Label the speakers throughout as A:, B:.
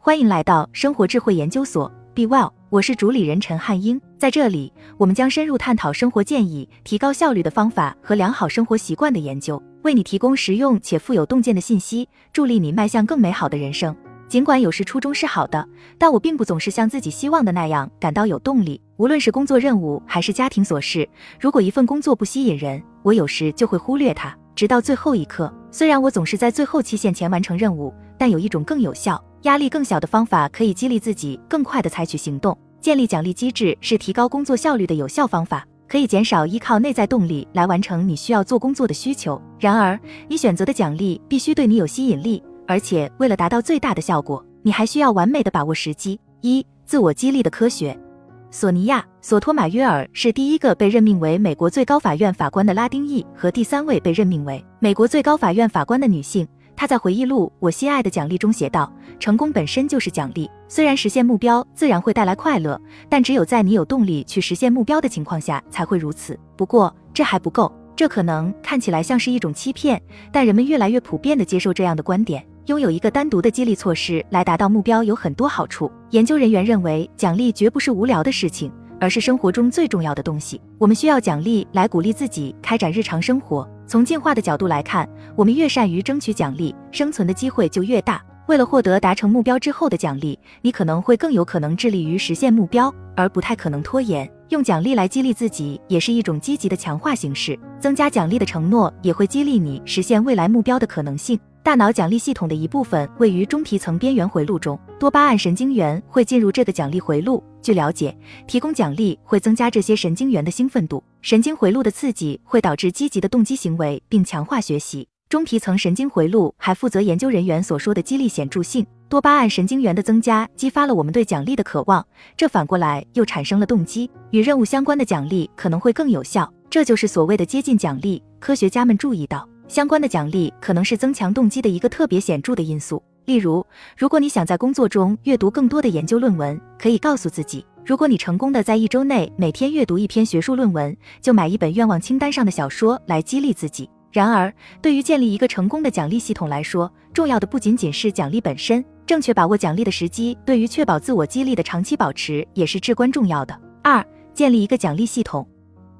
A: 欢迎来到生活智慧研究所，Be Well，我是主理人陈汉英。在这里，我们将深入探讨生活建议、提高效率的方法和良好生活习惯的研究，为你提供实用且富有洞见的信息，助力你迈向更美好的人生。尽管有时初衷是好的，但我并不总是像自己希望的那样感到有动力。无论是工作任务还是家庭琐事，如果一份工作不吸引人，我有时就会忽略它，直到最后一刻。虽然我总是在最后期限前完成任务，但有一种更有效、压力更小的方法，可以激励自己更快地采取行动。建立奖励机制是提高工作效率的有效方法，可以减少依靠内在动力来完成你需要做工作的需求。然而，你选择的奖励必须对你有吸引力。而且，为了达到最大的效果，你还需要完美的把握时机。一、自我激励的科学。索尼娅·索托马约尔是第一个被任命为美国最高法院法官的拉丁裔和第三位被任命为美国最高法院法官的女性。他在回忆录《我心爱的奖励》中写道：“成功本身就是奖励。虽然实现目标自然会带来快乐，但只有在你有动力去实现目标的情况下才会如此。不过，这还不够。这可能看起来像是一种欺骗，但人们越来越普遍地接受这样的观点。”拥有一个单独的激励措施来达到目标有很多好处。研究人员认为，奖励绝不是无聊的事情，而是生活中最重要的东西。我们需要奖励来鼓励自己开展日常生活。从进化的角度来看，我们越善于争取奖励，生存的机会就越大。为了获得达成目标之后的奖励，你可能会更有可能致力于实现目标，而不太可能拖延。用奖励来激励自己，也是一种积极的强化形式。增加奖励的承诺，也会激励你实现未来目标的可能性。大脑奖励系统的一部分位于中皮层边缘回路中，多巴胺神经元会进入这个奖励回路。据了解，提供奖励会增加这些神经元的兴奋度，神经回路的刺激会导致积极的动机行为，并强化学习。中皮层神经回路还负责研究人员所说的激励显著性。多巴胺神经元的增加激发了我们对奖励的渴望，这反过来又产生了动机。与任务相关的奖励可能会更有效，这就是所谓的接近奖励。科学家们注意到。相关的奖励可能是增强动机的一个特别显著的因素。例如，如果你想在工作中阅读更多的研究论文，可以告诉自己，如果你成功的在一周内每天阅读一篇学术论文，就买一本愿望清单上的小说来激励自己。然而，对于建立一个成功的奖励系统来说，重要的不仅仅是奖励本身，正确把握奖励的时机，对于确保自我激励的长期保持也是至关重要的。二、建立一个奖励系统。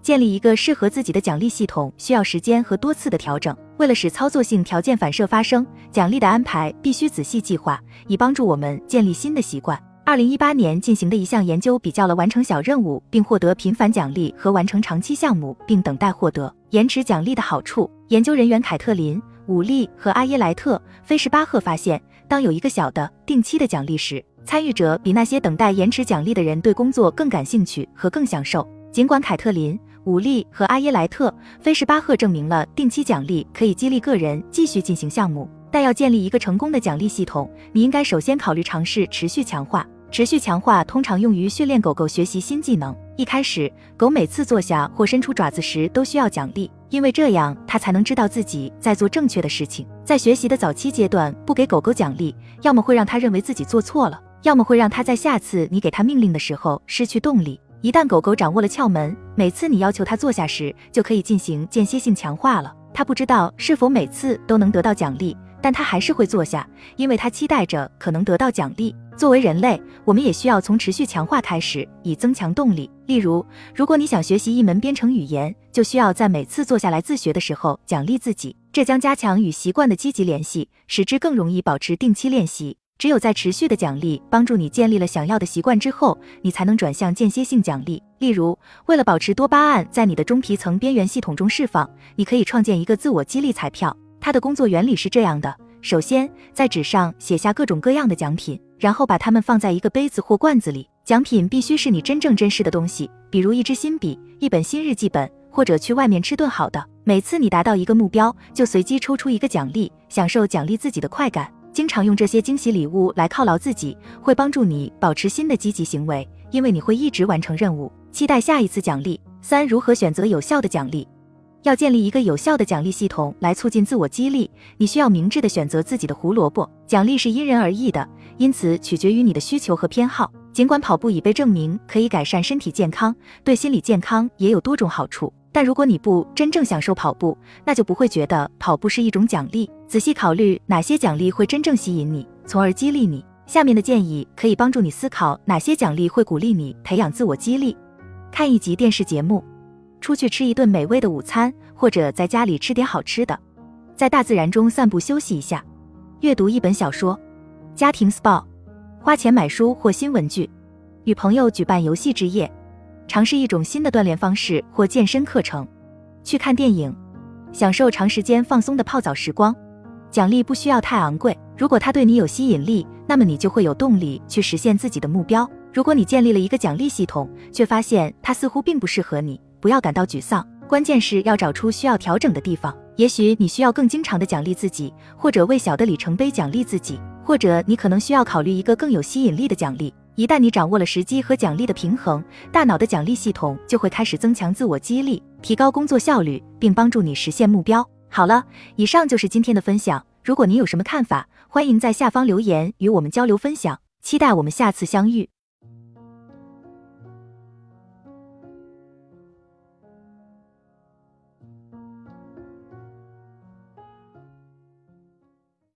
A: 建立一个适合自己的奖励系统需要时间和多次的调整。为了使操作性条件反射发生，奖励的安排必须仔细计划，以帮助我们建立新的习惯。二零一八年进行的一项研究比较了完成小任务并获得频繁奖励和完成长期项目并等待获得延迟奖励的好处。研究人员凯特琳·武利和阿耶莱特·菲什巴赫发现，当有一个小的定期的奖励时，参与者比那些等待延迟奖励的人对工作更感兴趣和更享受。尽管凯特琳。武力和阿耶莱特·菲什巴赫证明了定期奖励可以激励个人继续进行项目，但要建立一个成功的奖励系统，你应该首先考虑尝试持续强化。持续强化通常用于训练狗狗学习新技能。一开始，狗每次坐下或伸出爪子时都需要奖励，因为这样它才能知道自己在做正确的事情。在学习的早期阶段，不给狗狗奖励，要么会让它认为自己做错了，要么会让它在下次你给它命令的时候失去动力。一旦狗狗掌握了窍门，每次你要求它坐下时，就可以进行间歇性强化了。它不知道是否每次都能得到奖励，但他还是会坐下，因为他期待着可能得到奖励。作为人类，我们也需要从持续强化开始，以增强动力。例如，如果你想学习一门编程语言，就需要在每次坐下来自学的时候奖励自己，这将加强与习惯的积极联系，使之更容易保持定期练习。只有在持续的奖励帮助你建立了想要的习惯之后，你才能转向间歇性奖励。例如，为了保持多巴胺在你的中皮层边缘系统中释放，你可以创建一个自我激励彩票。它的工作原理是这样的：首先，在纸上写下各种各样的奖品，然后把它们放在一个杯子或罐子里。奖品必须是你真正珍视的东西，比如一支新笔、一本新日记本，或者去外面吃顿好的。每次你达到一个目标，就随机抽出一个奖励，享受奖励自己的快感。经常用这些惊喜礼物来犒劳自己，会帮助你保持新的积极行为，因为你会一直完成任务，期待下一次奖励。三、如何选择有效的奖励？要建立一个有效的奖励系统来促进自我激励，你需要明智的选择自己的胡萝卜。奖励是因人而异的，因此取决于你的需求和偏好。尽管跑步已被证明可以改善身体健康，对心理健康也有多种好处。但如果你不真正享受跑步，那就不会觉得跑步是一种奖励。仔细考虑哪些奖励会真正吸引你，从而激励你。下面的建议可以帮助你思考哪些奖励会鼓励你培养自我激励。看一集电视节目，出去吃一顿美味的午餐，或者在家里吃点好吃的，在大自然中散步休息一下，阅读一本小说，家庭 SPA，花钱买书或新文具，与朋友举办游戏之夜，尝试一种新的锻炼方式或健身课程，去看电影，享受长时间放松的泡澡时光。奖励不需要太昂贵，如果它对你有吸引力，那么你就会有动力去实现自己的目标。如果你建立了一个奖励系统，却发现它似乎并不适合你，不要感到沮丧。关键是要找出需要调整的地方。也许你需要更经常的奖励自己，或者为小的里程碑奖励自己，或者你可能需要考虑一个更有吸引力的奖励。一旦你掌握了时机和奖励的平衡，大脑的奖励系统就会开始增强自我激励，提高工作效率，并帮助你实现目标。好了，以上就是今天的分享。如果您有什么看法，欢迎在下方留言与我们交流分享。期待我们下次相遇。